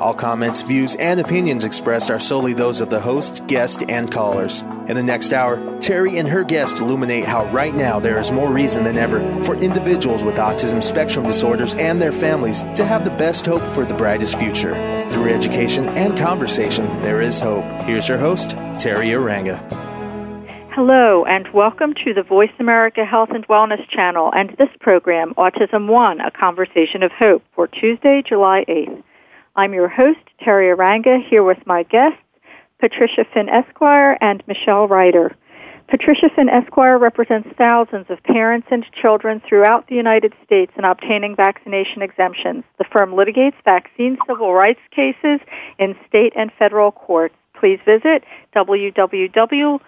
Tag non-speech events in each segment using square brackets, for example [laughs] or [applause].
All comments, views, and opinions expressed are solely those of the host, guest, and callers. In the next hour, Teri and her guest illuminate how right now there is more reason than ever for individuals with autism spectrum disorders and their families to have the best hope for the brightest future. Through education and conversation, there is hope. Here's your host, Teri Arranga. Hello, and welcome to the Voice America Health and Wellness channel and this program, Autism One, a conversation of hope, for Tuesday, July 8th. I'm your host, Teri Arranga, here with my guests, Patricia Finn Esquire and Michelle Rider. Patricia Finn Esquire represents thousands of parents and children throughout the United States in obtaining vaccination exemptions. The firm litigates vaccine civil rights cases in state and federal courts. Please visit www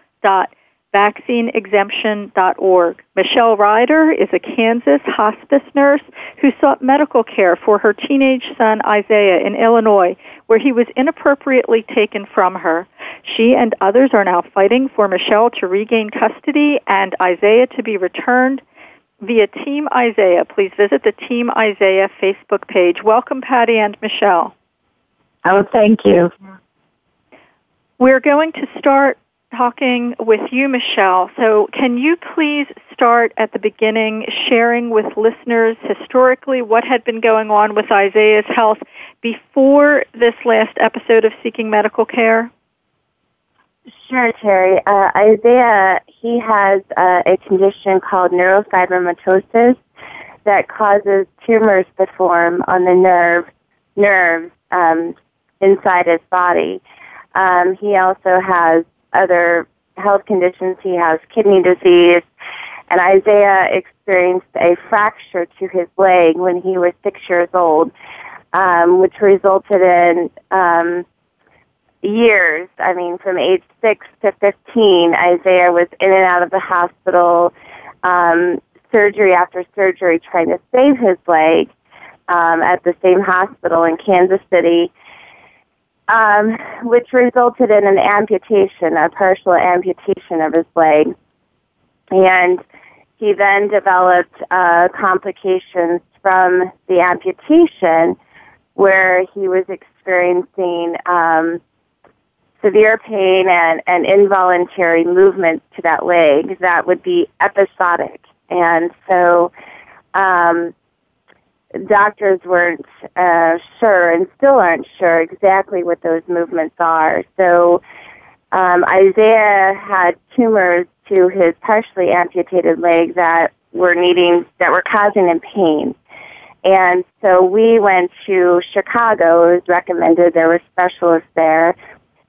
vaccineexemption.org. Michelle Rider is a Kansas hospice nurse who sought medical care for her teenage son Isaiah in Illinois, where he was inappropriately taken from her. She and others are now fighting for Michelle to regain custody and Isaiah to be returned via Team Isaiah. Please visit the Team Isaiah Facebook page. Welcome, Patty and Michelle. Oh, thank you. We're going to start talking with you, Michelle. So, can you please start at the beginning, sharing with listeners historically what had been going on with Isaiah's health before this last episode of seeking medical care? Sure, Teri. Uh, Isaiah, he has uh, a condition called neurofibromatosis that causes tumors to form on the nerve nerves um, inside his body. Um, he also has other health conditions. He has kidney disease. And Isaiah experienced a fracture to his leg when he was six years old, um, which resulted in um, years. I mean, from age six to 15, Isaiah was in and out of the hospital, um, surgery after surgery, trying to save his leg um, at the same hospital in Kansas City um, which resulted in an amputation, a partial amputation of his leg. And he then developed uh, complications from the amputation where he was experiencing um, severe pain and, and involuntary movements to that leg that would be episodic. And so um, doctors weren't uh, sure and still aren't sure exactly what those movements are. So um, Isaiah had tumors to his partially amputated leg that were needing that were causing him pain. And so we went to Chicago. It was recommended there were specialists there,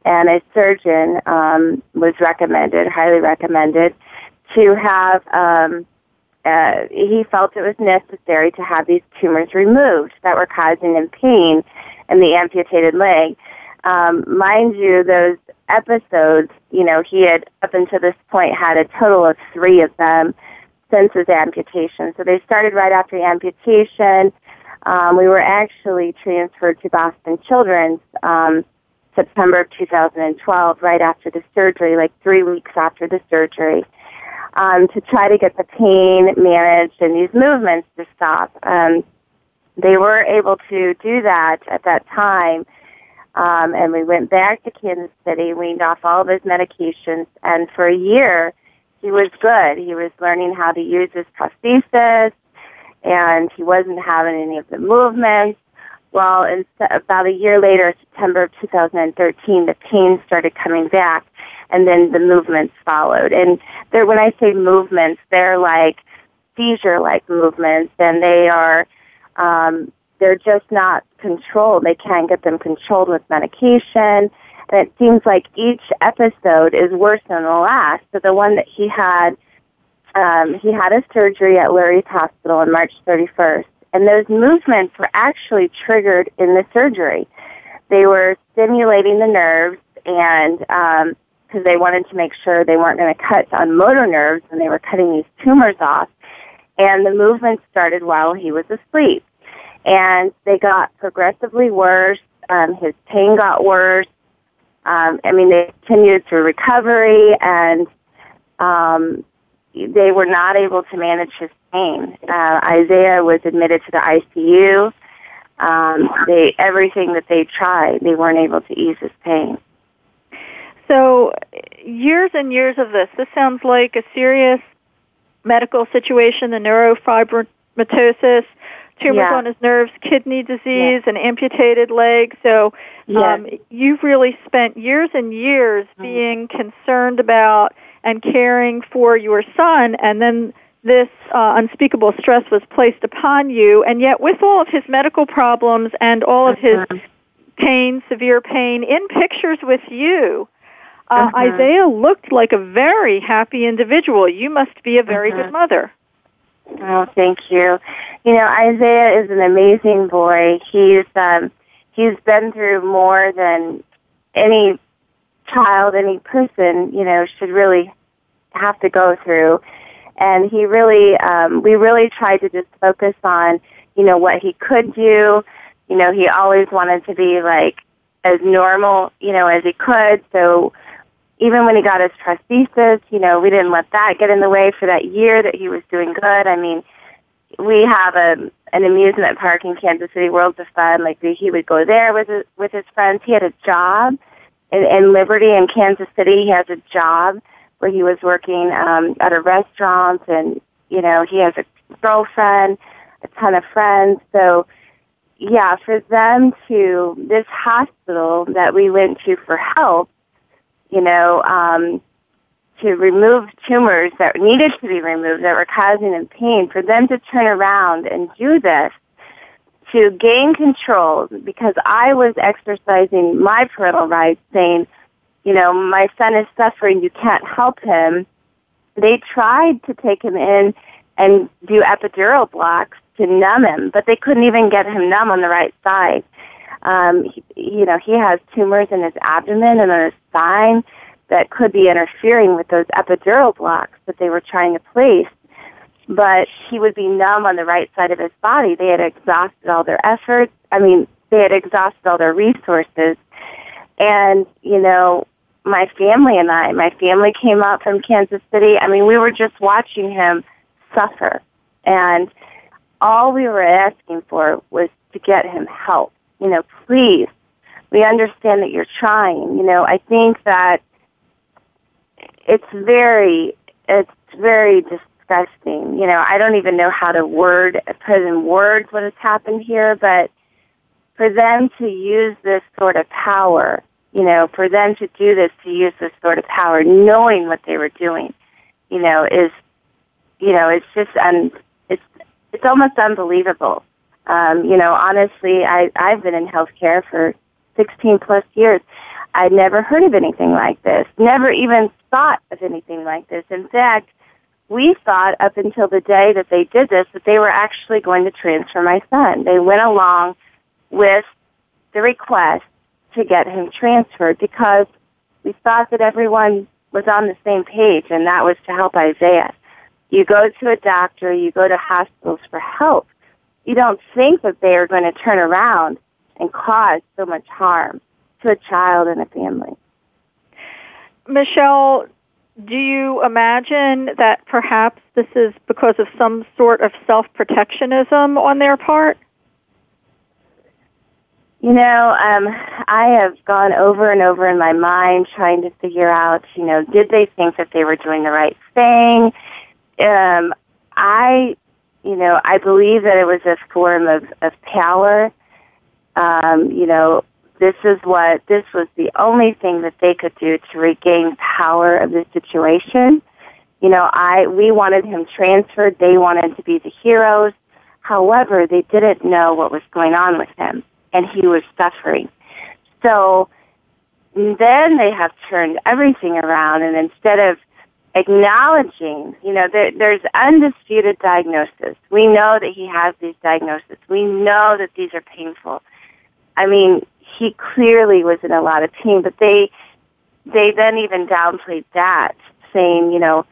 and a surgeon um, was recommended, highly recommended, to have um, uh, he felt it was necessary to have these tumors removed that were causing him pain in the amputated leg. Um, mind you, those episodes, you know, he had up until this point had a total of three of them since his amputation. So they started right after the amputation. Um, we were actually transferred to Boston Children's um, September of 2012, right after the surgery, like three weeks after the surgery um, to try to get the pain managed and these movements to stop. Um, they were able to do that at that time. Um, and we went back to Kansas City, weaned off all of his medications, and for a year, he was good. He was learning how to use his prosthesis, and he wasn't having any of the movements. Well, in, about a year later, September of 2013, the pain started coming back and then the movements followed. And they're, when I say movements, they're like seizure-like movements, and they are, um, they're just not controlled. They can't get them controlled with medication. And it seems like each episode is worse than the last. So the one that he had um, he had a surgery at Lurie's Hospital on March 31st, and those movements were actually triggered in the surgery. They were stimulating the nerves, and because um, they wanted to make sure they weren't going to cut on motor nerves when they were cutting these tumors off, and the movements started while he was asleep, and they got progressively worse. Um, his pain got worse. Um, I mean, they continued through recovery, and um, they were not able to manage his pain. Uh, Isaiah was admitted to the ICU. Um, they everything that they tried, they weren't able to ease his pain. So, years and years of this. This sounds like a serious medical situation. The neurofibromatosis, tumors yeah. on his nerves, kidney disease, yeah. an amputated leg. So, um, you've really spent years and years mm-hmm. being concerned about and caring for your son, and then this uh, unspeakable stress was placed upon you, and yet with all of his medical problems and all of his uh-huh. pain, severe pain, in pictures with you, uh, uh-huh. Isaiah looked like a very happy individual. You must be a very uh-huh. good mother. Oh, thank you. You know, Isaiah is an amazing boy. He's um, he's been through more than any child, any person, you know, should really have to go through. And he really, um, we really tried to just focus on, you know, what he could do. You know, he always wanted to be like as normal, you know, as he could. So even when he got his prosthesis, you know, we didn't let that get in the way for that year that he was doing good. I mean, we have a an amusement park in Kansas City, Worlds of Fun. Like he would go there with his, with his friends. He had a job in, in Liberty in Kansas City. He has a job where he was working um, at a restaurant, and you know he has a girlfriend, a ton of friends. So yeah, for them to this hospital that we went to for help, you know, um, to remove tumors that needed to be removed that were causing them pain, for them to turn around and do this to gain control because I was exercising my parental rights saying, you know, my son is suffering, you can't help him. They tried to take him in and do epidural blocks to numb him, but they couldn't even get him numb on the right side. Um, he, you know, he has tumors in his abdomen and on his spine that could be interfering with those epidural blocks that they were trying to place. But he would be numb on the right side of his body. They had exhausted all their efforts. I mean, they had exhausted all their resources. And, you know, my family and I, my family came out from Kansas City. I mean, we were just watching him suffer. And all we were asking for was to get him help. You know, please, we understand that you're trying. You know, I think that it's very, it's very disgusting. You know, I don't even know how to word, put in words what has happened here, but for them to use this sort of power, you know, for them to do this, to use this sort of power, knowing what they were doing, you know, is, you know, it's just, un, it's, it's almost unbelievable. Um, you know, honestly, I, I've been in healthcare for 16 plus years. I'd never heard of anything like this, never even thought of anything like this. In fact, we thought up until the day that they did this that they were actually going to transfer my son. They went along with the request to get him transferred because we thought that everyone was on the same page and that was to help Isaiah. You go to a doctor, you go to hospitals for help. You don't think that they are going to turn around and cause so much harm to a child and a family. Michelle, do you imagine that perhaps this is because of some sort of self-protectionism on their part? You know, um, I have gone over and over in my mind trying to figure out, you know, did they think that they were doing the right thing? Um, I, you know, I believe that it was a form of, of power. Um, you know, this is what, this was the only thing that they could do to regain power of the situation. You know, I, we wanted him transferred. They wanted to be the heroes. However, they didn't know what was going on with him and he was suffering. So then they have turned everything around and instead of acknowledging, you know, there, there's undisputed diagnosis. We know that he has these diagnoses. We know that these are painful. I mean, he clearly was in a lot of pain, but they they then even downplayed that, saying, you know,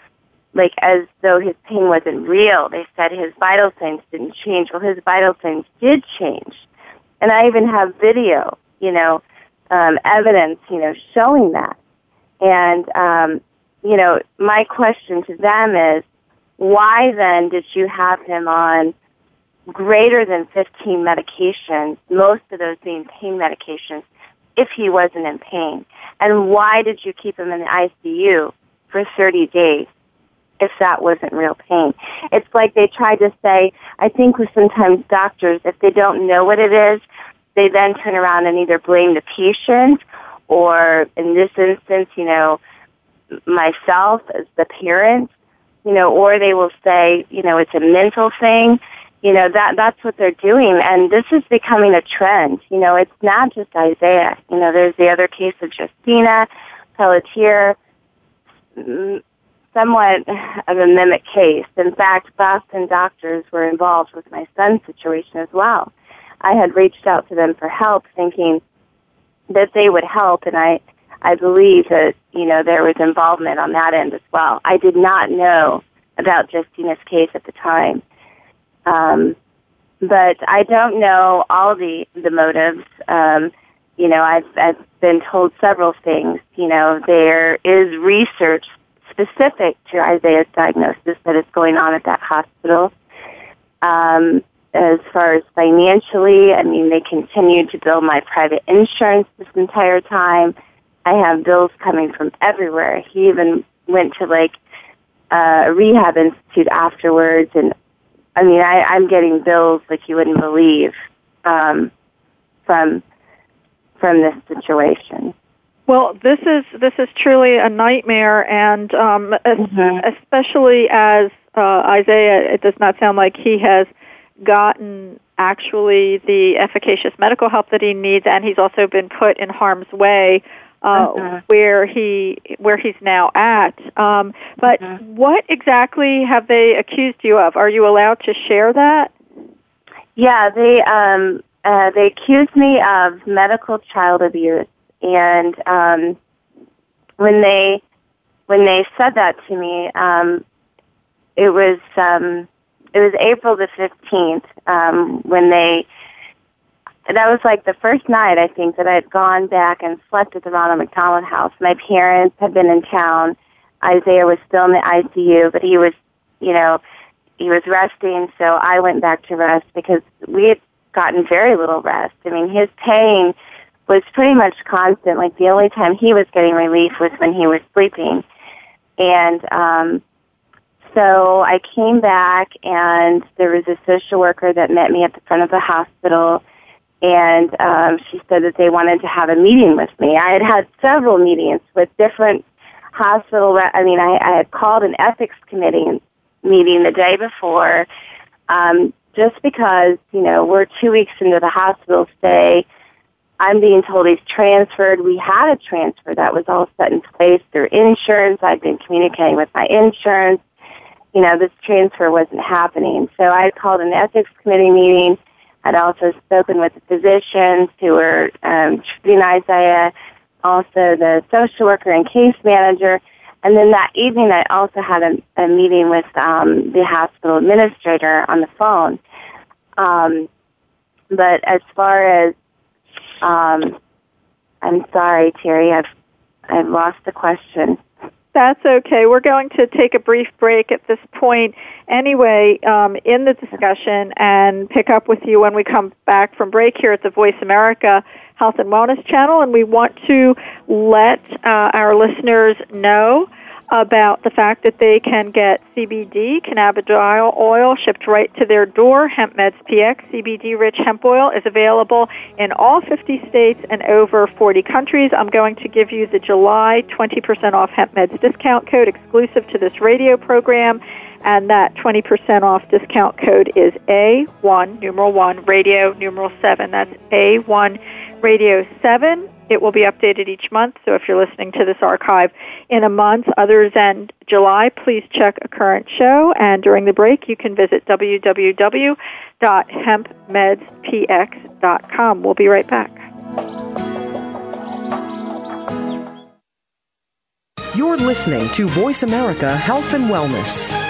like as though his pain wasn't real. They said his vital signs didn't change. Well, his vital signs did change, and I even have video, you know, um, evidence, you know, showing that. And um, you know, my question to them is, why then did you have him on greater than 15 medications, most of those being pain medications, if he wasn't in pain? And why did you keep him in the ICU for 30 days if that wasn't real pain? It's like they try to say, I think with sometimes doctors, if they don't know what it is, they then turn around and either blame the patient or in this instance, you know, myself as the parent, you know, or they will say, you know, it's a mental thing. You know, that that's what they're doing and this is becoming a trend. You know, it's not just Isaiah. You know, there's the other case of Justina Pelletier, somewhat of a mimic case. In fact, Boston doctors were involved with my son's situation as well. I had reached out to them for help thinking that they would help and I I believe that, you know, there was involvement on that end as well. I did not know about Justina's case at the time. Um, but I don't know all the, the motives. Um, you know, I've, I've been told several things. You know, there is research specific to Isaiah's diagnosis that is going on at that hospital. Um, as far as financially, I mean, they continued to bill my private insurance this entire time. I have bills coming from everywhere. He even went to like uh, a rehab institute afterwards, and I mean, I, I'm getting bills like you wouldn't believe um, from from this situation. Well, this is this is truly a nightmare, and um, mm-hmm. especially as uh, Isaiah, it does not sound like he has gotten actually the efficacious medical help that he needs, and he's also been put in harm's way uh, uh-huh. where he where he's now at. Um, but uh-huh. what exactly have they accused you of? Are you allowed to share that? Yeah, they um, uh, they accused me of medical child abuse, and um, when they when they said that to me, um, it was um, it was April the fifteenth um, when they that was like the first night I think that I had gone back and slept at the Ronald McDonald House. My parents had been in town. Isaiah was still in the ICU, but he was, you know, he was resting. So I went back to rest because we had gotten very little rest. I mean, his pain was pretty much constant. Like the only time he was getting relief was when he was sleeping. And um, so I came back, and there was a social worker that met me at the front of the hospital and um, she said that they wanted to have a meeting with me. I had had several meetings with different hospital. I mean, I, I had called an ethics committee meeting the day before, um, just because you know we're two weeks into the hospital stay. I'm being told he's transferred. We had a transfer that was all set in place through insurance. I'd been communicating with my insurance. You know, this transfer wasn't happening. So I called an ethics committee meeting I'd also spoken with the physicians who were um, treating Isaiah, also the social worker and case manager. And then that evening, I also had a, a meeting with um, the hospital administrator on the phone. Um, but as far as, um, I'm sorry, Teri, I've I've lost the question. That's okay. We're going to take a brief break at this point anyway um, in the discussion and pick up with you when we come back from break here at the Voice America Health and Wellness channel. And we want to let uh, our listeners know about the fact that they can get CBD, cannabidiol oil, shipped right to their door. Hemp Meds PX CBD rich hemp oil is available in all 50 states and over 40 countries. I'm going to give you the July 20% off Hemp Meds discount code exclusive to this radio program. And that 20% off discount code is A1, numeral 1, radio, numeral 7. That's A1, radio 7 it will be updated each month. So if you're listening to this archive in a month other than July, please check a current show. And during the break, you can visit www.hempmedspx.com. We'll be right back. You're listening to Voice America Health and Wellness.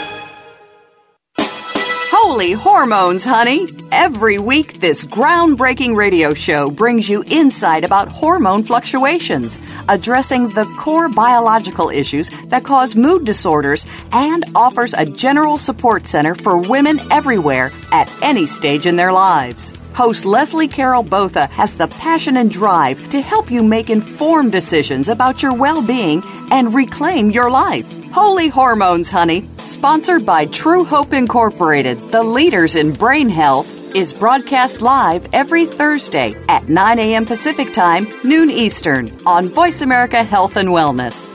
Holy hormones, honey! Every week, this groundbreaking radio show brings you insight about hormone fluctuations, addressing the core biological issues that cause mood disorders, and offers a general support center for women everywhere at any stage in their lives. Host Leslie Carol Botha has the passion and drive to help you make informed decisions about your well being and reclaim your life. Holy Hormones, honey, sponsored by True Hope Incorporated, the leaders in brain health, is broadcast live every Thursday at 9 a.m. Pacific Time, noon Eastern, on Voice America Health and Wellness.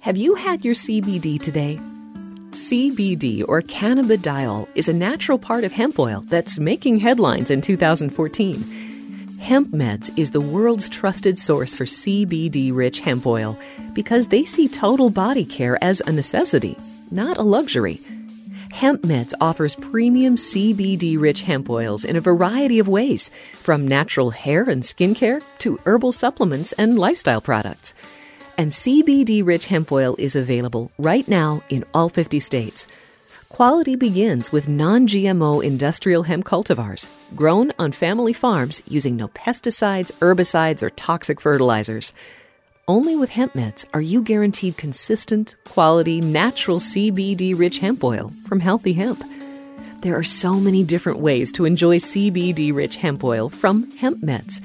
Have you had your CBD today? CBD or cannabidiol is a natural part of hemp oil that's making headlines in 2014. Hemp Meds is the world's trusted source for CBD rich hemp oil because they see total body care as a necessity, not a luxury. Hemp Meds offers premium CBD rich hemp oils in a variety of ways, from natural hair and skincare to herbal supplements and lifestyle products. And CBD rich hemp oil is available right now in all 50 states. Quality begins with non GMO industrial hemp cultivars grown on family farms using no pesticides, herbicides, or toxic fertilizers. Only with hemp meds are you guaranteed consistent, quality, natural CBD rich hemp oil from healthy hemp. There are so many different ways to enjoy CBD rich hemp oil from hemp meds.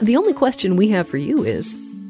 The only question we have for you is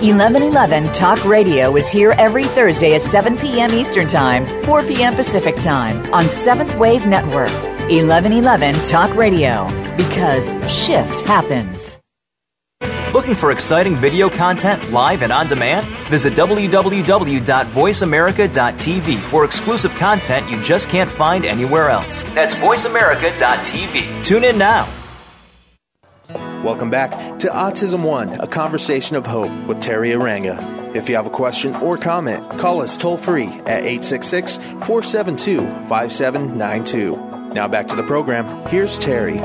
1111 Talk Radio is here every Thursday at 7 p.m. Eastern Time, 4 p.m. Pacific Time on Seventh Wave Network. 1111 Talk Radio, because shift happens. Looking for exciting video content live and on demand? Visit www.voiceamerica.tv for exclusive content you just can't find anywhere else. That's voiceamerica.tv. Tune in now. Welcome back to Autism One, a conversation of hope with Teri Arranga. If you have a question or comment, call us toll free at 866 472 5792. Now back to the program. Here's Teri.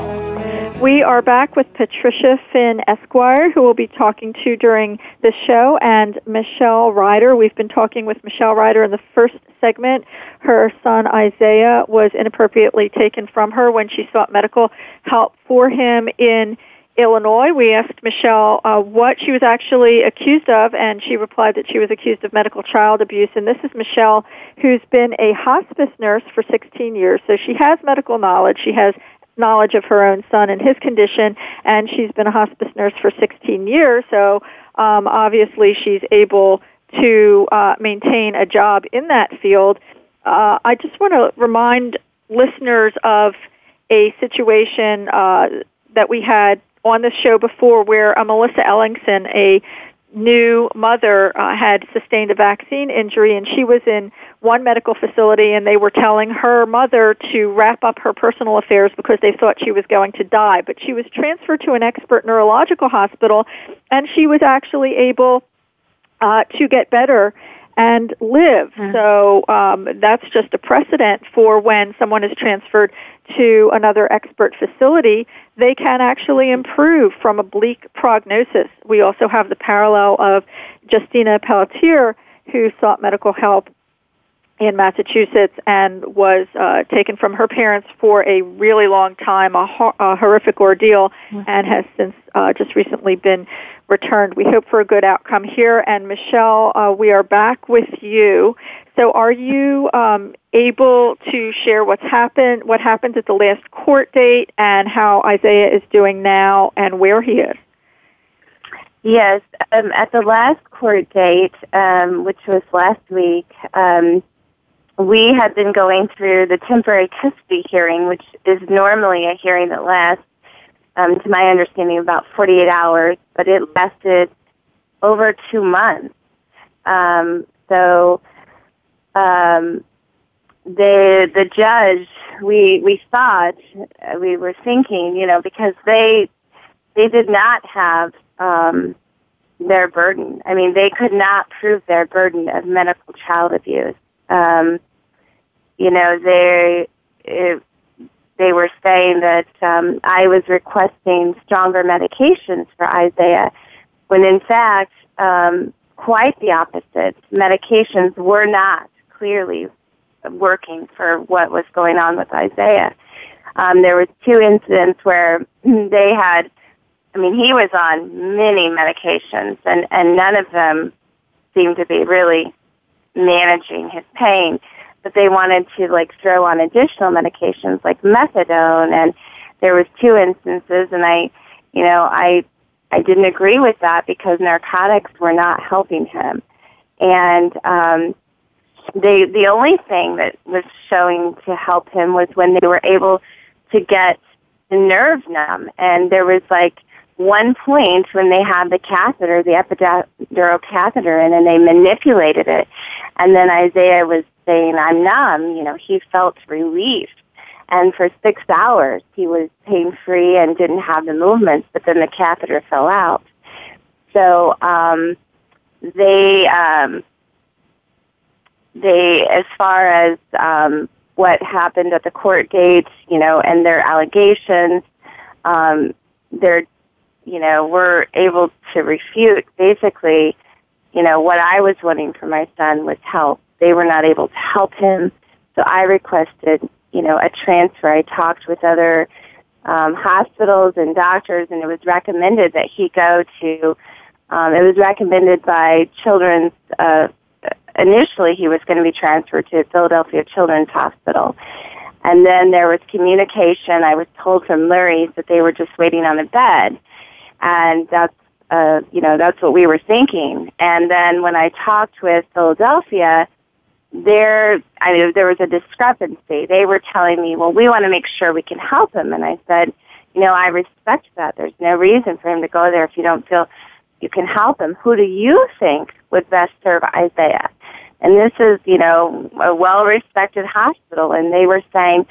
We are back with Patricia Finn Esquire, who we'll be talking to during this show, and Michelle Rider. We've been talking with Michelle Rider in the first segment. Her son Isaiah was inappropriately taken from her when she sought medical help for him in Illinois. We asked Michelle uh, what she was actually accused of, and she replied that she was accused of medical child abuse. And this is Michelle, who's been a hospice nurse for 16 years, so she has medical knowledge. She has knowledge of her own son and his condition, and she's been a hospice nurse for 16 years, so um, obviously she's able to uh, maintain a job in that field. Uh, I just want to remind listeners of a situation uh, that we had on this show before where uh, Melissa Ellingson, a new mother uh, had sustained a vaccine injury and she was in one medical facility and they were telling her mother to wrap up her personal affairs because they thought she was going to die. But she was transferred to an expert neurological hospital and she was actually able uh, to get better and live. Mm-hmm. So um, that's just a precedent for when someone is transferred to another expert facility, they can actually improve from a bleak prognosis. We also have the parallel of Justina Pelletier, who sought medical help in Massachusetts and was uh, taken from her parents for a really long time, a, ho- a horrific ordeal, mm-hmm. and has since uh, just recently been returned. We hope for a good outcome here. And Michelle, uh, we are back with you. So, are you um, able to share what's happened, what happened at the last court date, and how Isaiah is doing now, and where he is? Yes, um, at the last court date, um, which was last week, um, we had been going through the temporary custody hearing, which is normally a hearing that lasts, um, to my understanding, about 48 hours, but it lasted over two months. Um, so um, the the judge, we we thought, we were thinking, you know, because they they did not have um, their burden. I mean, they could not prove their burden of medical child abuse. Um, you know, they they were saying that um, I was requesting stronger medications for Isaiah, when in fact, um, quite the opposite. Medications were not clearly working for what was going on with Isaiah. Um, there was two incidents where [clears throat] they had I mean, he was on many medications, and and none of them seemed to be really managing his pain. But they wanted to like throw on additional medications like methadone, and there was two instances, and I, you know, I I didn't agree with that because narcotics were not helping him, and um, they the only thing that was showing to help him was when they were able to get the nerve numb, and there was like one point when they had the catheter, the epidural catheter, and then they manipulated it. And then Isaiah was saying, I'm numb. You know, he felt relief. And for six hours, he was pain free and didn't have the movements, but then the catheter fell out. So, um, they, um, they, as far as, um, what happened at the court date, you know, and their allegations, um, they're you know, were able to refute basically, you know, what I was wanting for my son was help. They were not able to help him. So I requested, you know, a transfer. I talked with other um, hospitals and doctors, and it was recommended that he go to. Um, it was recommended by Children's. Uh, initially, he was going to be transferred to Philadelphia Children's Hospital, and then there was communication. I was told from Lurie's that they were just waiting on a bed and that's uh, you know that's what we were thinking. And then when I talked with Philadelphia, there I mean, there was a discrepancy. They were telling me, well, we want to make sure we can help him, and I said, you know, I respect that. There's no reason for him to go there if you don't feel you can help him. Who do you think would best serve Isaiah? And this is, you know, a well-respected hospital, and they were saying,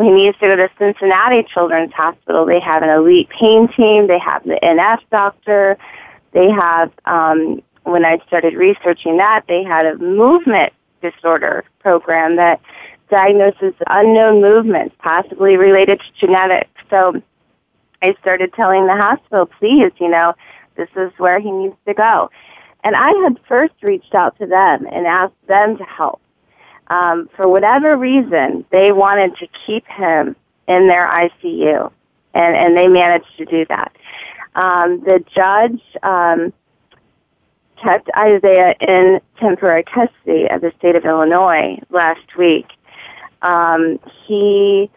he needs to go to Cincinnati Children's Hospital. They have an elite pain team. They have the NF doctor. They have, um, when I started researching that, they had a movement disorder program that diagnoses unknown movements, possibly related to genetics. So I started telling the hospital, please, you know, this is where he needs to go. And I had first reached out to them and asked them to help um, for whatever reason, they wanted to keep him in their ICU, and, and they managed to do that. Um, the judge um, kept Isaiah in temporary custody of the state of Illinois last week. Um, he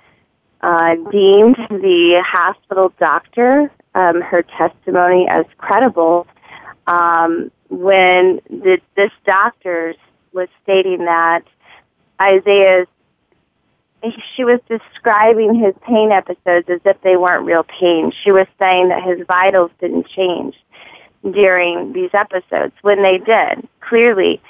uh, deemed the hospital doctor um, her testimony as credible um, when the, this doctor was stating that Isaiah's she was describing his pain episodes as if they weren't real pain. She was saying that his vitals didn't change during these episodes when they did. Clearly,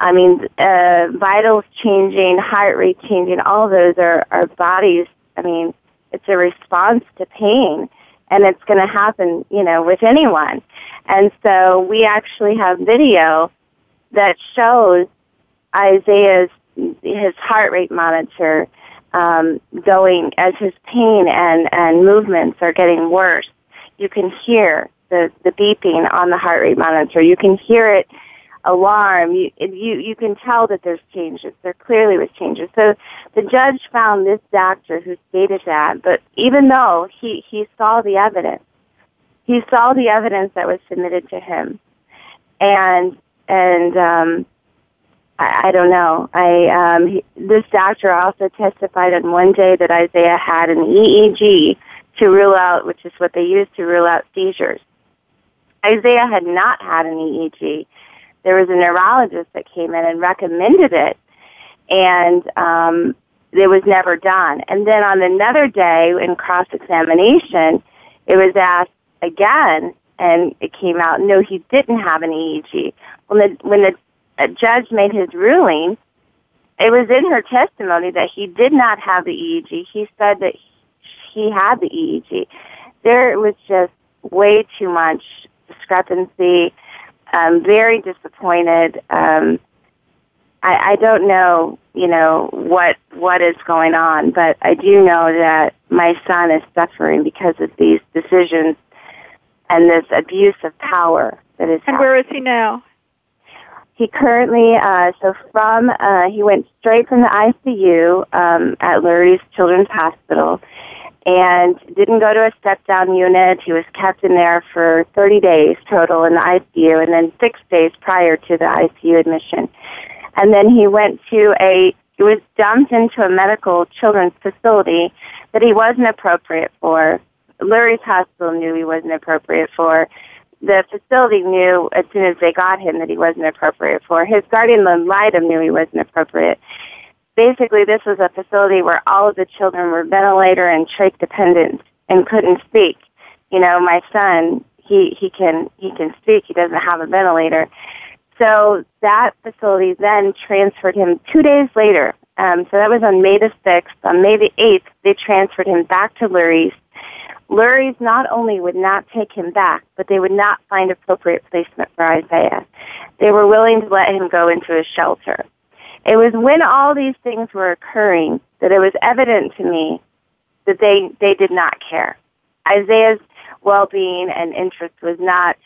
I mean, uh, vitals changing, heart rate changing, all those are our bodies. I mean, it's a response to pain, and it's going to happen, you know, with anyone. And so we actually have video that shows Isaiah's his heart rate monitor um, going as his pain and, and movements are getting worse. You can hear the, the beeping on the heart rate monitor. You can hear it alarm. You, you, you can tell that there's changes. There clearly was changes. So the judge found this doctor who stated that, but even though he, he saw the evidence, he saw the evidence that was submitted to him. And, and, um, I, I don't know. I um, he, this doctor also testified on one day that Isaiah had an EEG to rule out, which is what they use to rule out seizures. Isaiah had not had an EEG. There was a neurologist that came in and recommended it, and um, it was never done. And then on another day in cross examination, it was asked again, and it came out no, he didn't have an EEG. When the when the uh, judge made his ruling, it was in her testimony that he did not have the EEG. He said that he had the EEG. There was just way too much discrepancy. Um, very disappointed. Um, I, I don't know, you know, what what is going on, but I do know that my son is suffering because of these decisions and this abuse of power that is. And where is he now? He currently, uh, so from, uh, he went straight from the ICU um, at Lurie's Children's Hospital and didn't go to a step down unit. He was kept in there for 30 days total in the ICU and then six days prior to the ICU admission. And then he went to a, he was dumped into a medical children's facility that he wasn't appropriate for. Lurie's hospital knew he wasn't appropriate for. The facility knew as soon as they got him that he wasn't appropriate for. His guardian ad litem knew he wasn't appropriate. Basically, this was a facility where all of the children were ventilator and trach dependent and couldn't speak. You know, my son, he he can he can speak. He doesn't have a ventilator. So that facility then transferred him two days later. Um, so that was on May the 6th. On May the 8th, they transferred him back to Lurie's. Lurie's not only would not take him back, but they would not find appropriate placement for Isaiah. They were willing to let him go into a shelter. It was when all these things were occurring that it was evident to me that they, they did not care. Isaiah's well-being and interest was not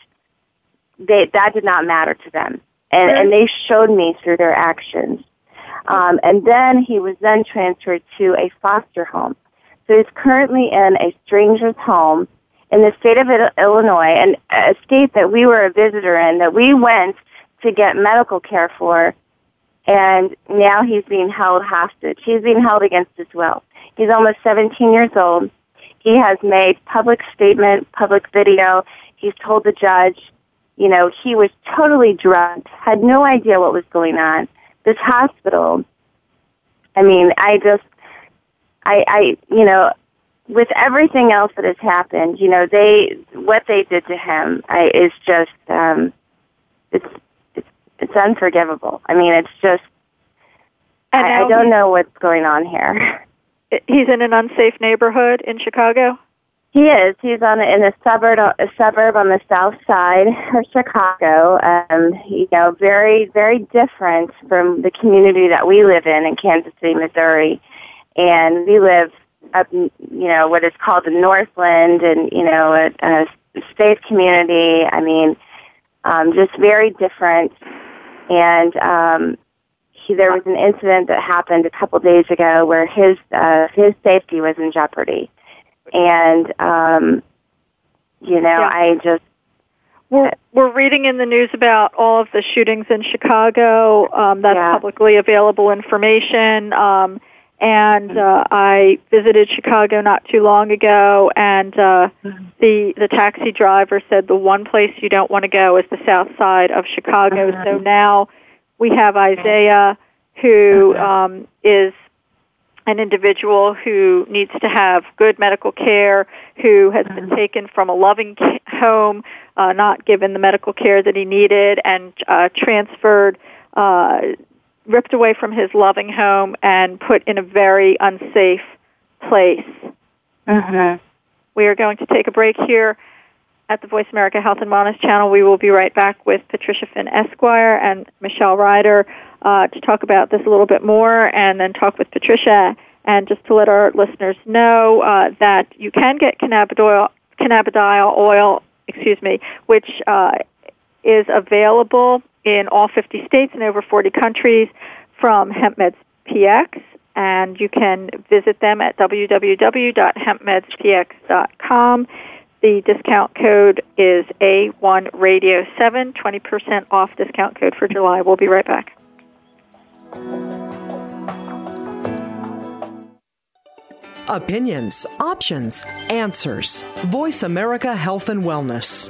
they that did not matter to them, and and they showed me through their actions. Um, and then he was then transferred to a foster home. So he's currently in a stranger's home in the state of Illinois, and a state that we were a visitor in, that we went to get medical care for, and now he's being held hostage. He's being held against his will. He's almost 17 years old. He has made public statement, public video. He's told the judge you know, he was totally drugged, had no idea what was going on. This hospital, I mean, I just, I, I, you know, with everything else that has happened, you know, they, what they did to him I, is just, um, it's, it's, unforgivable. I mean, it's just, I, I don't know what's going on here. [laughs] He's in an unsafe neighborhood in Chicago? He is. He's on in a suburb, a suburb on the south side of Chicago. Um, you know, very, very different from the community that we live in in Kansas City, Missouri. And we live up, you know, what is called the Northland, and you know, a, a safe community. I mean, um, just very different. And um, he, there was an incident that happened a couple days ago where his uh, his safety was in jeopardy and um, you know, yeah. I just we're we're reading in the news about all of the shootings in Chicago. Um, that's yeah. publicly available information. Um, and uh, I visited Chicago not too long ago, and uh, the the taxi driver said the one place you don't want to go is the south side of Chicago. Mm-hmm. So now we have Isaiah, who mm-hmm. um, is an individual who needs to have good medical care, who has been mm-hmm. taken from a loving home, uh, not given the medical care that he needed, and uh, transferred, uh, ripped away from his loving home, and put in a very unsafe place. Mm-hmm. We are going to take a break here at the Voice America Health and Wellness channel. We will be right back with Patricia Finn Esquire and Michelle Rider uh, to talk about this a little bit more and then talk with Patricia. And just to let our listeners know uh, that you can get cannabidiol, cannabidiol oil, excuse me, which uh, is available in all 50 states and over 40 countries from HempMeds PX. And you can visit them at www.hempmedspx.com. The discount code is A1Radio7, 20% off discount code for July. We'll be right back. Opinions, options, answers. Voice America Health and Wellness.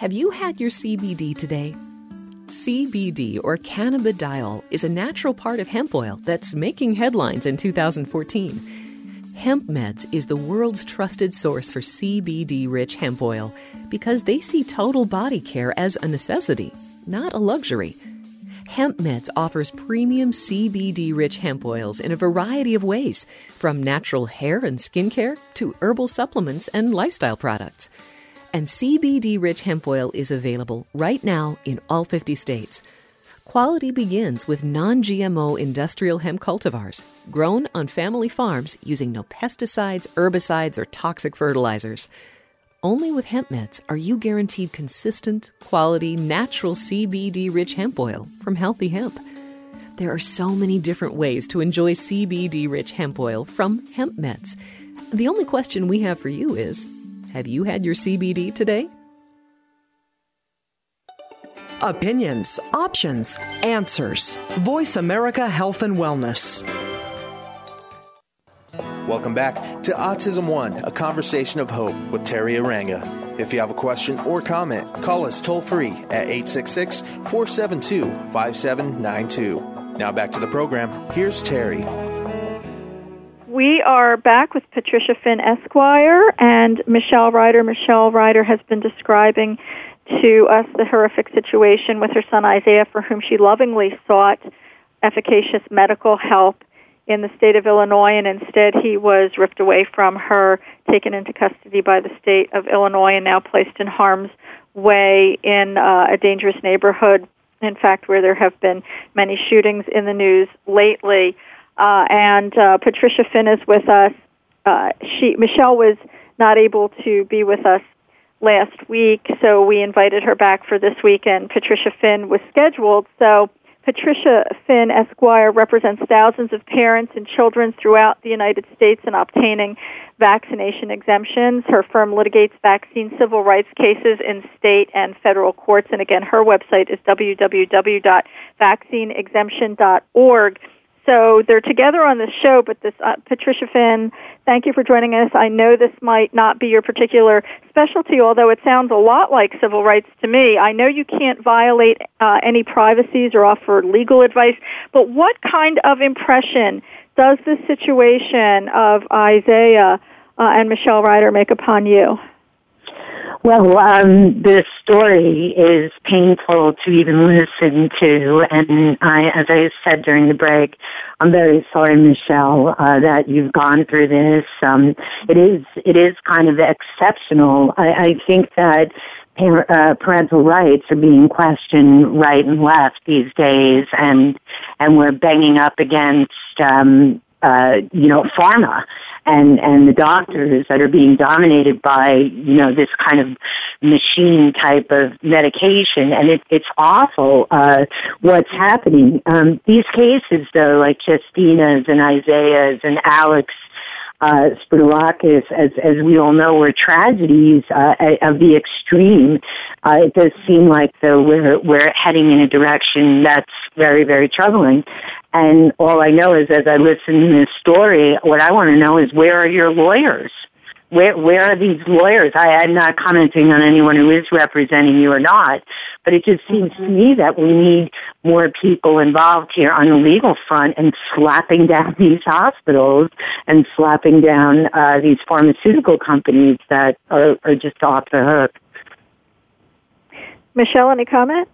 Have you had your CBD today? CBD or cannabidiol is a natural part of hemp oil that's making headlines in 2014. Hemp Meds is the world's trusted source for CBD rich hemp oil because they see total body care as a necessity, not a luxury. Hemp Meds offers premium CBD rich hemp oils in a variety of ways, from natural hair and skincare to herbal supplements and lifestyle products and CBD rich hemp oil is available right now in all 50 states. Quality begins with non GMO industrial hemp cultivars grown on family farms using no pesticides, herbicides, or toxic fertilizers. Only with hemp meds are you guaranteed consistent, quality, natural CBD rich hemp oil from healthy hemp. There are so many different ways to enjoy CBD rich hemp oil from hemp meds. The only question we have for you is have you had your CBD today? Opinions, options, answers. Voice America Health and Wellness. Welcome back to Autism One, a conversation of hope with Teri Arranga. If you have a question or comment, call us toll free at 866 472 5792. Now back to the program. Here's Teri. We are back with Patricia Finn Esquire and Michelle Rider. Michelle Rider has been describing to us the horrific situation with her son Isaiah, for whom she lovingly sought efficacious medical help in the state of Illinois, and instead he was ripped away from her, taken into custody by the state of Illinois, and now placed in harm's way in uh, a dangerous neighborhood. In fact, where there have been many shootings in the news lately. Uh, and uh, Patricia Finn is with us. Uh, she Michelle was not able to be with us last week, so we invited her back for this week, and Patricia Finn was scheduled. So Patricia Finn Esquire represents thousands of parents and children throughout the United States in obtaining vaccination exemptions. Her firm litigates vaccine civil rights cases in state and federal courts, and again, her website is www.vaccineexemption.org. So they're together on this show, but this uh, Patricia Finn, thank you for joining us. I know this might not be your particular specialty, although it sounds a lot like civil rights to me. I know you can't violate uh, any privacies or offer legal advice, but what kind of impression does this situation of Isaiah uh, and Michelle Rider make upon you? Well, um, the story is painful to even listen to, and I, as I said during the break, I'm very sorry, Michelle, uh, that you've gone through this. Um, it is it is kind of exceptional. I, I think that uh, parental rights are being questioned right and left these days, and and we're banging up against um, uh, you know, pharma and, and the doctors that are being dominated by, you know, this kind of machine type of medication. And it, it's awful, uh, what's happening. Um, these cases though, like Justina's and Isaiah's and Alex, uh, Spourdalakis, as, as we all know, were tragedies uh, of the extreme. Uh, it does seem like, though, we're, we're heading in a direction that's very, very troubling. And all I know is as I listen to this story, what I want to know is where are your lawyers? where where are these lawyers? I am not commenting on anyone who is representing you or not, but it just seems to me that we need more people involved here on the legal front and slapping down [laughs] these hospitals and slapping down uh, these pharmaceutical companies that are, are just off the hook. Michelle, any comment?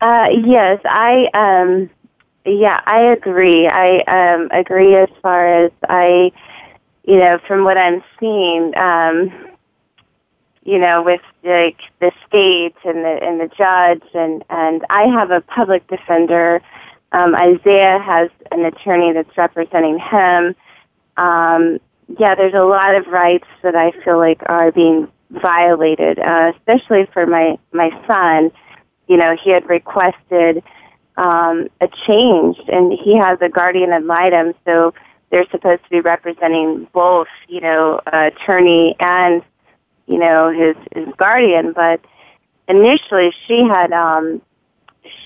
Uh, yes, I um, yeah, I agree. I um, agree as far as I you know, from what I'm seeing, um, you know, with like the state and the and the judge and and I have a public defender. Um, Isaiah has an attorney that's representing him. Um, yeah, there's a lot of rights that I feel like are being violated, uh, especially for my my son. You know, he had requested um, a change, and he has a guardian ad litem, so they're supposed to be representing both, you know, uh, attorney and you know his his guardian. But initially, she had um,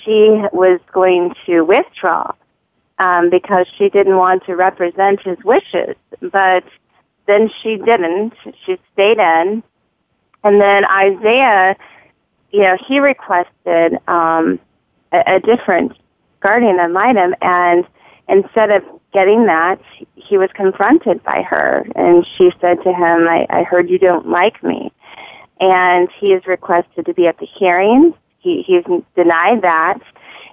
she was going to withdraw um, because she didn't want to represent his wishes, but then she didn't. She stayed in, and then Isaiah, you know, he requested um, a, a different guardian ad litem, and instead of getting that, he was confronted by her, and she said to him, I, I heard you don't like me. And he is requested to be at the hearing. He, he's denied that.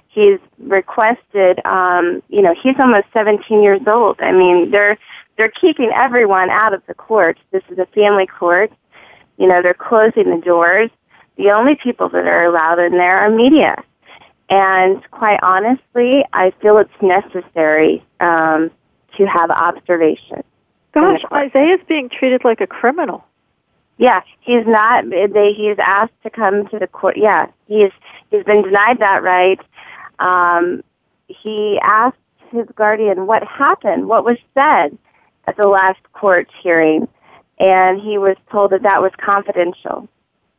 He's requested, um, you know, he's almost 17 years old. I mean, they're, they're keeping everyone out of the court. This is a family court. You know, they're closing the doors. The only people that are allowed in there are media. And quite honestly, I feel it's necessary um, to have observation. Gosh, Isaiah's being treated like a criminal. Yeah, he's not. They, he's asked to come to the court. Yeah, he's he's been denied that right. Um, he asked his guardian what happened, what was said at the last court hearing, and he was told that that was confidential.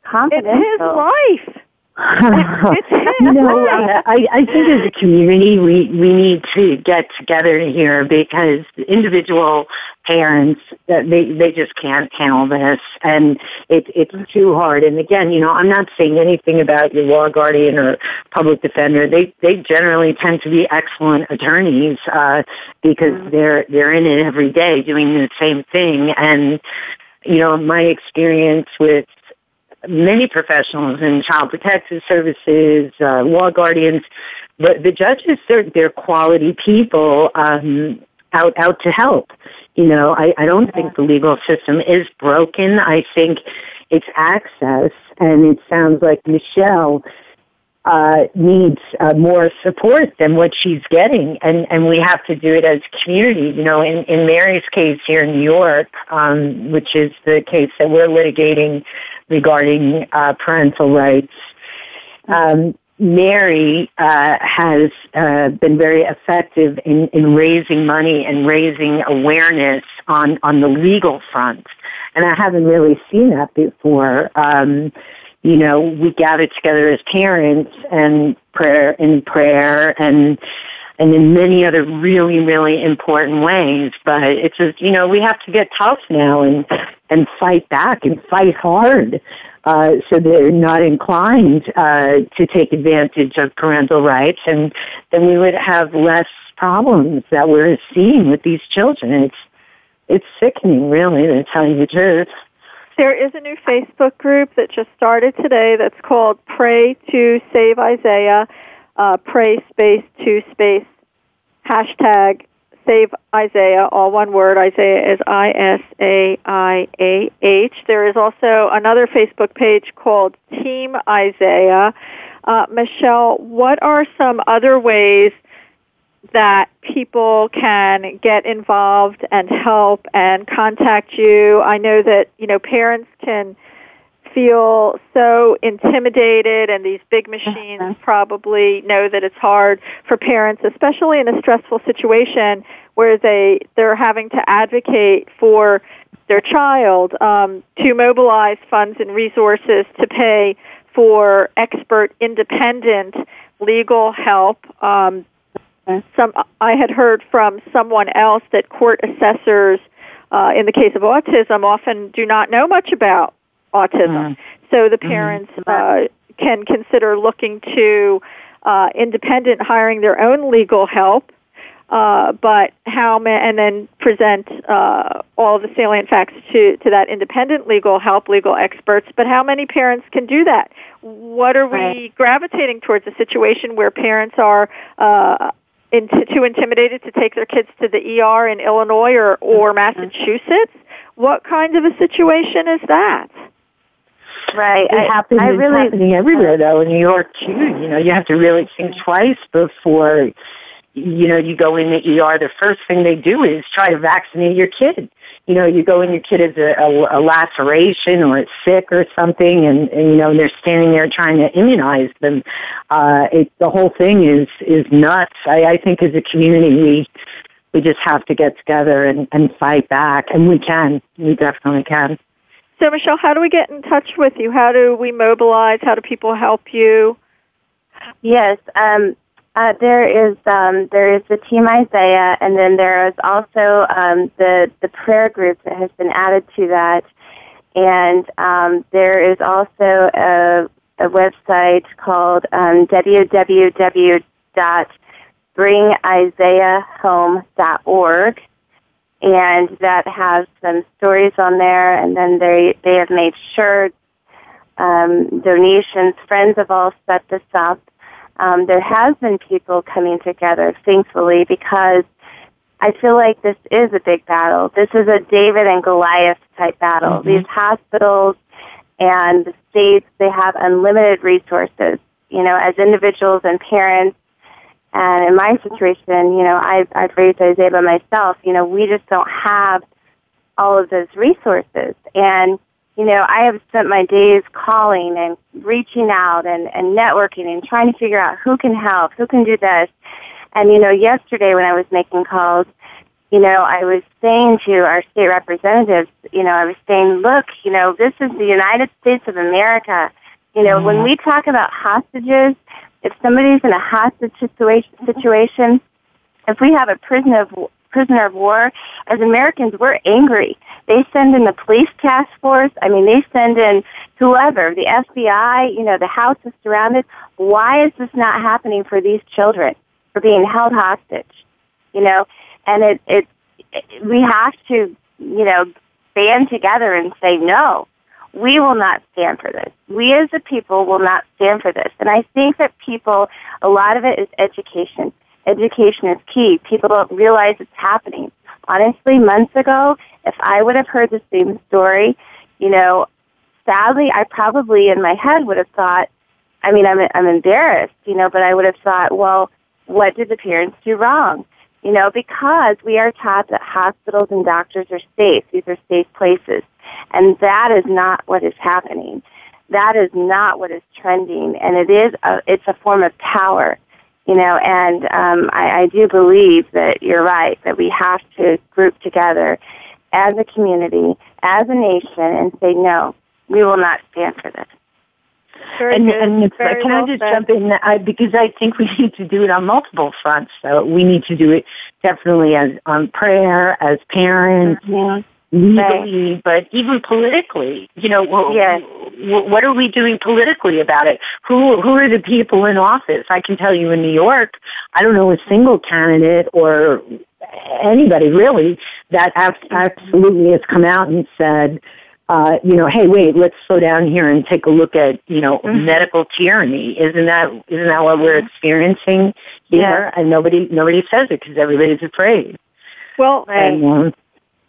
Confidential. It's his life. No, I, I think as a community we, we need to get together here because individual parents they they just can't handle this and it, it's too hard. And again, you know, I'm not saying anything about your law guardian or public defender. They they generally tend to be excellent attorneys uh, because mm-hmm. they're they're in it every day doing the same thing and you know, my experience with many professionals in child protective services, uh, law guardians, but the judges, they're, they're quality people, um, out, out to help. You know, I, I don't think the legal system is broken. I think it's access, and it sounds like Michelle, uh, needs uh, more support than what she's getting, and and we have to do it as community. You know, in in Mary's case here in New York, um, which is the case that we're litigating regarding uh, parental rights. Um, Mary uh, has uh, been very effective in, in raising money and raising awareness on, on the legal front, and I haven't really seen that before. Um, you know, we gather together as parents and prayer in prayer and and in many other really, really important ways. But it's just, you know, we have to get tough now and, and fight back and fight hard. Uh, so they're not inclined uh, to take advantage of parental rights, and then we would have less problems that we're seeing with these children. It's it's sickening, really, to tell you the truth. There is a new Facebook group that just started today that's called Pray to Save Isaiah uh, pray space to space hashtag save Isaiah, all one word. Isaiah is I S A I A H. There is also another Facebook page called Team Isaiah. Uh, Michelle, what are some other ways that people can get involved and help and contact you? I know that you know parents can feel so intimidated and these big machines uh-huh. probably know that it's hard for parents especially in a stressful situation where they they're having to advocate for their child um, to mobilize funds and resources to pay for expert independent legal help um, some I had heard from someone else that court assessors uh, in the case of autism often do not know much about autism. Mm. So the mm-hmm. parents mm-hmm. uh, can consider looking to uh, independent hiring their own legal help. Uh, but how ma- and then present uh, all the salient facts to, to that independent legal help, legal experts. But how many parents can do that? What are right. we gravitating towards a situation where parents are uh, in too intimidated to take their kids to the ER in Illinois or, or mm-hmm. Massachusetts? What kind of a situation is that? Right. It I, happens. I really, happening everywhere, though. In New York too, you know, you have to really think twice before you know, you go in the ER, the first thing they do is try to vaccinate your kid. You know, you go in, your kid has a, a, a laceration or it's sick or something, and, and you know, they're standing there trying to immunize them. Uh, it, the whole thing is is nuts. I, I think as a community, we we just have to get together and, and fight back, and we can. We definitely can. So, Michelle, how do we get in touch with you? How do we mobilize? How do people help you? Yes, um, uh, there is um, there is the Team Isaiah, and then there is also um, the the prayer group that has been added to that, and um, there is also a, a website called um, www.bringisaiahhome.org, and that has some stories on there, and then they they have made sure um, donations. Friends have all set this up um, there has been people coming together, thankfully, because I feel like this is a big battle. This is a David and Goliath type battle. Mm-hmm. These hospitals and the states, they have unlimited resources. You know, as individuals and parents, and in my situation, you know, I've, I've raised Isaiah by myself. You know, we just don't have all of those resources. And you know, I have spent my days calling and reaching out and, and networking and trying to figure out who can help, who can do this. And, you know, yesterday when I was making calls, you know, I was saying to our state representatives, you know, I was saying, look, you know, this is the United States of America. You know, mm-hmm. when we talk about hostages, if somebody's in a hostage situation, situation, if we have a prisoner of prisoner of war, as Americans, we're angry. They send in the police task force. I mean, they send in whoever, the FBI, you know, the house is surrounded. Why is this not happening for these children? For being held hostage, you know? And it, it, it we have to, you know, band together and say no. We will not stand for this. We as a people will not stand for this. And I think that people, a lot of it is education education is key. People don't realize it's happening. Honestly, months ago, if I would have heard the same story, you know, sadly, I probably in my head would have thought, I mean, I'm, I'm embarrassed, you know, but I would have thought, well, what did the parents do wrong? You know, because we are taught that hospitals and doctors are safe. These are safe places. And that is not what is happening. That is not what is trending. And it is a, it's a form of power you know, and um, I, I do believe that you're right that we have to group together as a community, as a nation, and say no, we will not stand for this. Very and, and it's, Very can well I just said. jump in? I, because I think we [laughs] need to do it on multiple fronts. So we need to do it definitely as on prayer, as parents, mm-hmm legally, right. but even politically. You know, well, yes. what are we doing politically about it? Who who are the people in office? I can tell you in New York, I don't know a single candidate or anybody really that absolutely has come out and said. Uh, you know, hey, wait, let's slow down here and take a look at, you know, mm-hmm. medical tyranny. Isn't that isn't that what we're experiencing here? Yeah. And nobody nobody says it because everybody's afraid. Well, and, um,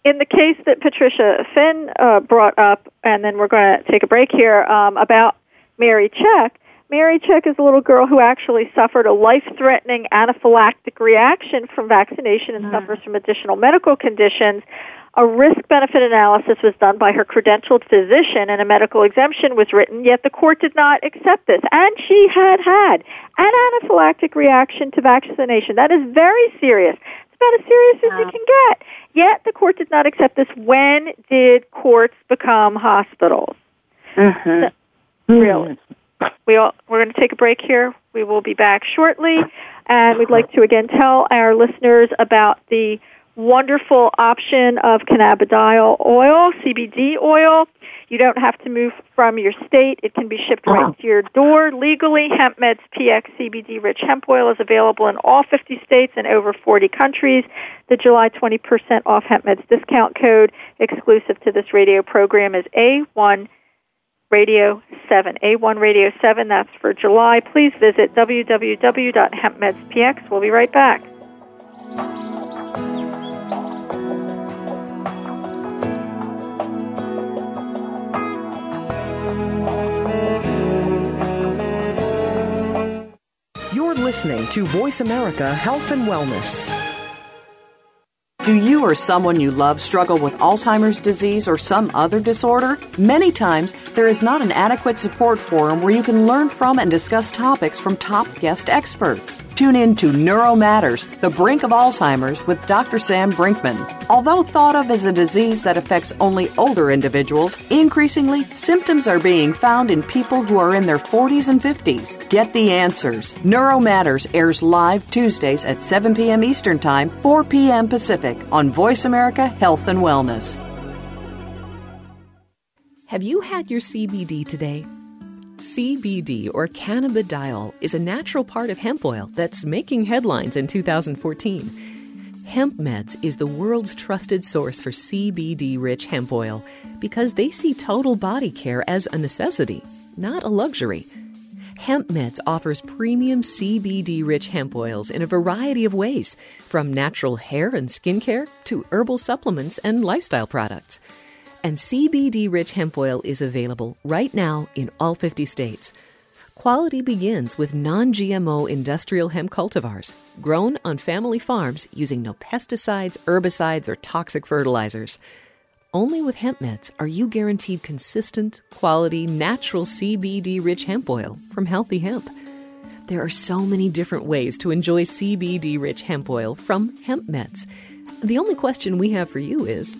in the case that Patricia Finn uh, brought up, and then we're going to take a break here um, about Mary Check. Mary Check is a little girl who actually suffered a life-threatening anaphylactic reaction from vaccination and mm. suffers from additional medical conditions. A risk-benefit analysis was done by her credentialed physician, and a medical exemption was written. Yet the court did not accept this, and she had had an anaphylactic reaction to vaccination. That is very serious about as serious as you can get. Yet the court did not accept this. When did courts become hospitals? Mm-hmm. So, really. We all, we're going to take a break here. We will be back shortly. And we'd like to again tell our listeners about the wonderful option of cannabidiol oil, CBD oil. You don't have to move from your state. It can be shipped right uh-huh. to your door legally. HempMed's PX CBD rich hemp oil is available in all 50 states and over 40 countries. The July 20% off HempMed's discount code exclusive to this radio program is A1 Radio 7. A1 Radio 7, that's for July. Please visit www.hempmedspx. We'll be right back. Listening to Voice America Health and Wellness. Do you or someone you love struggle with Alzheimer's disease or some other disorder? Many times, there is not an adequate support forum where you can learn from and discuss topics from top guest experts. Tune in to Neuro Matters, The Brink of Alzheimer's with Dr. Sam Brinkman. Although thought of as a disease that affects only older individuals, increasingly, symptoms are being found in people who are in their 40s and 50s. Get the answers. Neuro Matters airs live Tuesdays at 7 p.m. Eastern Time, 4 p.m. Pacific on Voice America Health and Wellness. Have you had your CBD today? CBD or cannabidiol is a natural part of hemp oil that's making headlines in 2014. Hemp Meds is the world's trusted source for CBD rich hemp oil because they see total body care as a necessity, not a luxury. Hemp Meds offers premium CBD rich hemp oils in a variety of ways, from natural hair and skincare to herbal supplements and lifestyle products and CBD rich hemp oil is available right now in all 50 states. Quality begins with non GMO industrial hemp cultivars grown on family farms using no pesticides, herbicides, or toxic fertilizers. Only with hemp meds are you guaranteed consistent, quality, natural CBD rich hemp oil from healthy hemp. There are so many different ways to enjoy CBD rich hemp oil from hemp meds. The only question we have for you is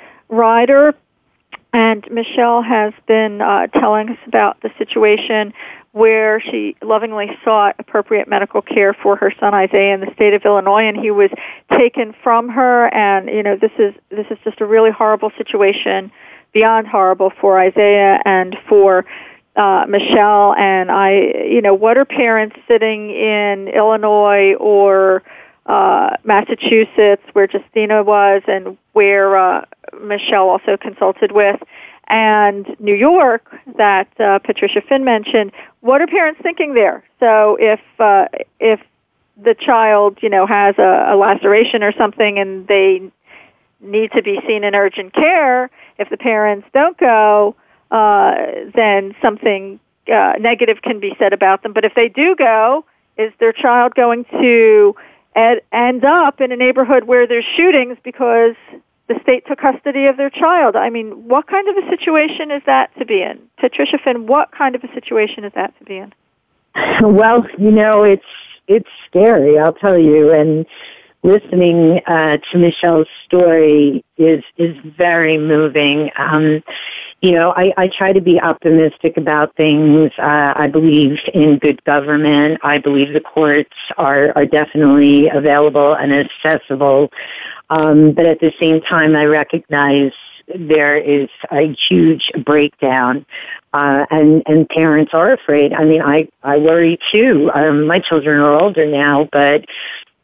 Rider. And Michelle has been uh, telling us about the situation where she lovingly sought appropriate medical care for her son Isaiah in the state of Illinois, and he was taken from her. And you know, this is this is just a really horrible situation, beyond horrible for Isaiah and for uh, Michelle. And I, you know, what are parents sitting in Illinois or uh, Massachusetts, where Justina was, and where uh, Michelle also consulted with, and New York that uh, Patricia Finn mentioned. What are parents thinking there? So if uh, if the child, you know, has a, a laceration or something, and they need to be seen in urgent care, if the parents don't go, uh, then something uh, negative can be said about them. But if they do go, is their child going to ed- end up in a neighborhood where there's shootings because the state took custody of their child. I mean, what kind of a situation is that to be in? Patricia Finn, what kind of a situation is that to be in? Well, you know, it's it's scary, I'll tell you, and listening uh, to Michelle's story is is very moving. Um, you know, I, I try to be optimistic about things. Uh, I believe in good government. I believe the courts are are definitely available and accessible. Um, but at the same time, I recognize there is a huge breakdown, uh, and and parents are afraid. I mean, I I worry too. Um, my children are older now, but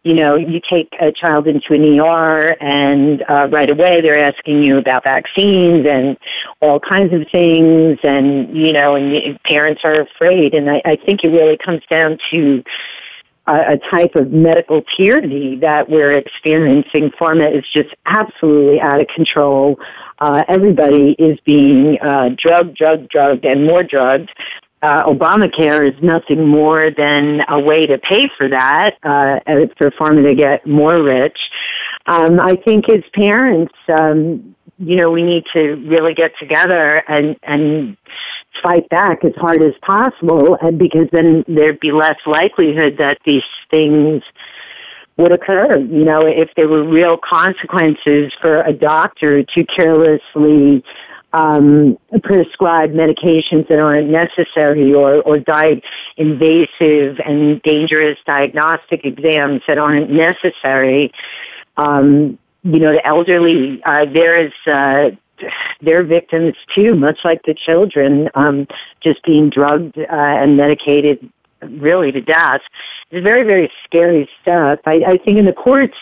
you know, you take a child into an ER and uh, right away they're asking you about vaccines and all kinds of things and, you know, and parents are afraid. And I, I think it really comes down to a, a type of medical tyranny that we're experiencing. Pharma is just absolutely out of control. Uh, everybody is being uh, drugged, drugged, drugged, and more drugged uh, Obamacare is nothing more than a way to pay for that, uh, for pharma to get more rich. Um, I think as parents, um, you know, we need to really get together and, and fight back as hard as possible, and because then there'd be less likelihood that these things would occur. You know, if there were real consequences for a doctor to carelessly um, prescribe medications that aren't necessary or, or di- invasive and dangerous diagnostic exams that aren't necessary. Um, you know, the elderly, uh, there is, uh, they're victims too, much like the children, um, just being drugged uh, and medicated really to death. It's very, very scary stuff. I, I think in the courts,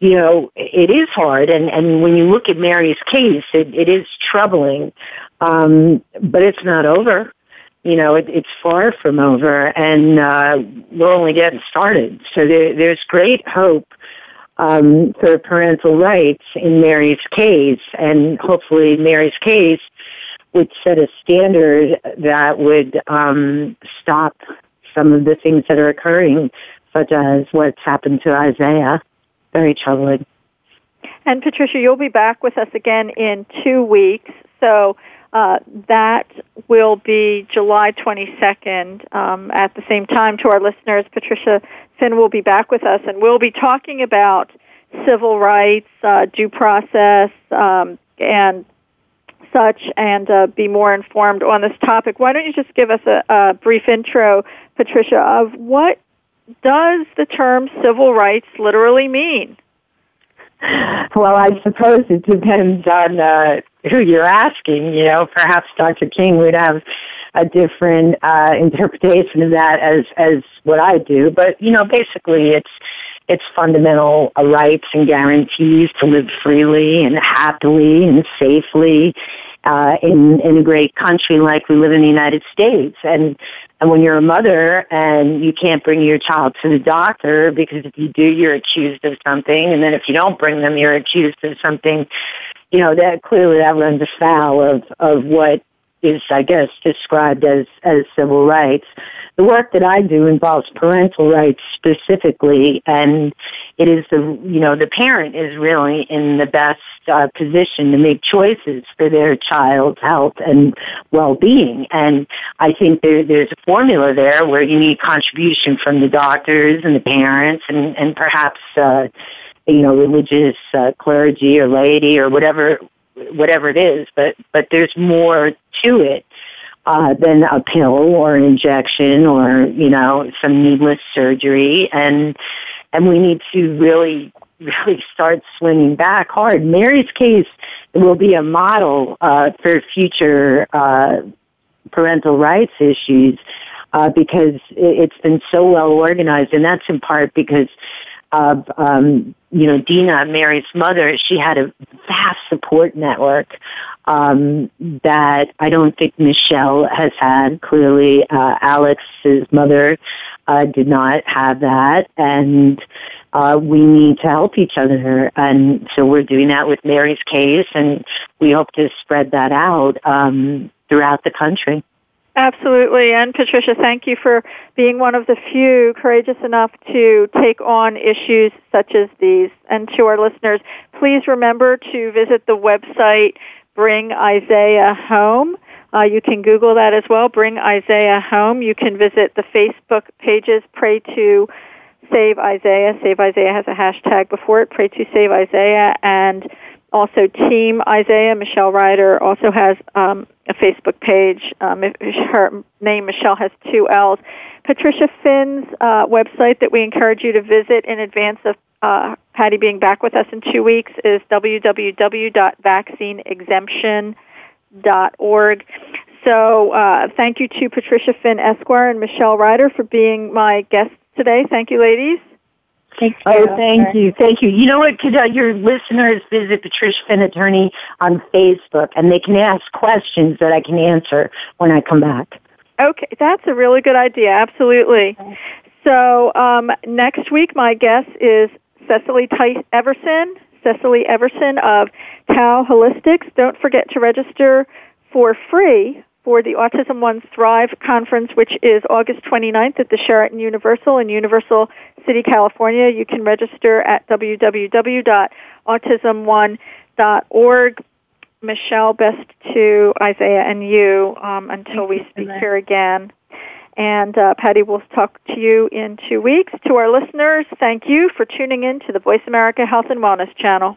you know, it is hard. And, and when you look at Mary's case, it, it is troubling. Um, but it's not over. You know, it, it's far from over and, uh, we're only getting started. So there, there's great hope, um, parental rights in Mary's case and hopefully Mary's case would set a standard that would, um, stop some of the things that are occurring, such as what's happened to Isaiah very troubling. And Patricia, you'll be back with us again in two weeks. So uh, that will be July 22nd um, at the same time to our listeners. Patricia Finn will be back with us, and we'll be talking about civil rights, uh, due process, um, and such, and uh, be more informed on this topic. Why don't you just give us a, a brief intro, Patricia, of what does the term civil rights literally mean? Well, I suppose it depends on uh, who you're asking. You know, perhaps Dr. King would have a different uh, [laughs] interpretation of that as as what I do. But you know, basically, it's it's fundamental rights and guarantees to live freely and happily and safely uh, in in a great country like we live in the United States. And and when you're a mother and you can't bring your child to the doctor because if you do, you're accused of something, and then if you don't bring them, you're accused of something. You know that clearly that runs afoul of of what is, I guess, described as, as civil rights. The work that I do involves parental rights specifically, and it is the, you know, the parent is really in the best uh, position to make choices for their child's health and well-being. And I think there, there's a formula there where you need contribution from the doctors and the parents and, and perhaps, uh, you know, religious uh, clergy or laity or whatever whatever it is, but but there's more to it uh, than a pill or an injection or you know some needless surgery, and and we need to really really start swinging back hard. Mary's case will be a model uh, for future uh, parental rights issues. Uh, because it's been so well organized, and that's in part because of um, you know Dina, Mary's mother. She had a vast support network um, that I don't think Michelle has had. Clearly, uh, Alex's mother uh, did not have that, and uh, we need to help each other. And so we're doing that with Mary's case, and we hope to spread that out um, throughout the country. Absolutely. And Patricia, thank you for being one of the few courageous enough to take on issues such as these. And to our listeners, please remember to visit the website Bring Isaiah Home. Uh, you can Google that as well, Bring Isaiah Home. You can visit the Facebook pages, Pray to Save Isaiah. Save Isaiah has a hashtag before it, Pray to Save Isaiah. And also Team Isaiah. Michelle Rider also has um, a Facebook page. Um, her name, Michelle, has two L's. Patricia Finn's uh, website that we encourage you to visit in advance of uh, Patty being back with us in two weeks is www.vaccineexemption.org. So uh, thank you to Patricia Finn Esquire and Michelle Rider for being my guests today. Thank you, ladies. Thank you. Oh, thank you. Thank you. You know what? Could uh, your listeners visit Patricia Finn Attorney on Facebook and they can ask questions that I can answer when I come back. Okay, that's a really good idea. Absolutely. So um, next week, my guest is Cecily Everson. Cecily Everson of Tao Holistics. Don't forget to register for free for the Autism One Thrive conference, which is August 29th at the Sheraton Universal in Universal City, California. You can register at www.autismone.org. Michelle, best to Isaiah and you um, until we speak here again. And uh, Patty will talk to you in two weeks. To our listeners, thank you for tuning in to the Voice America Health and Wellness channel.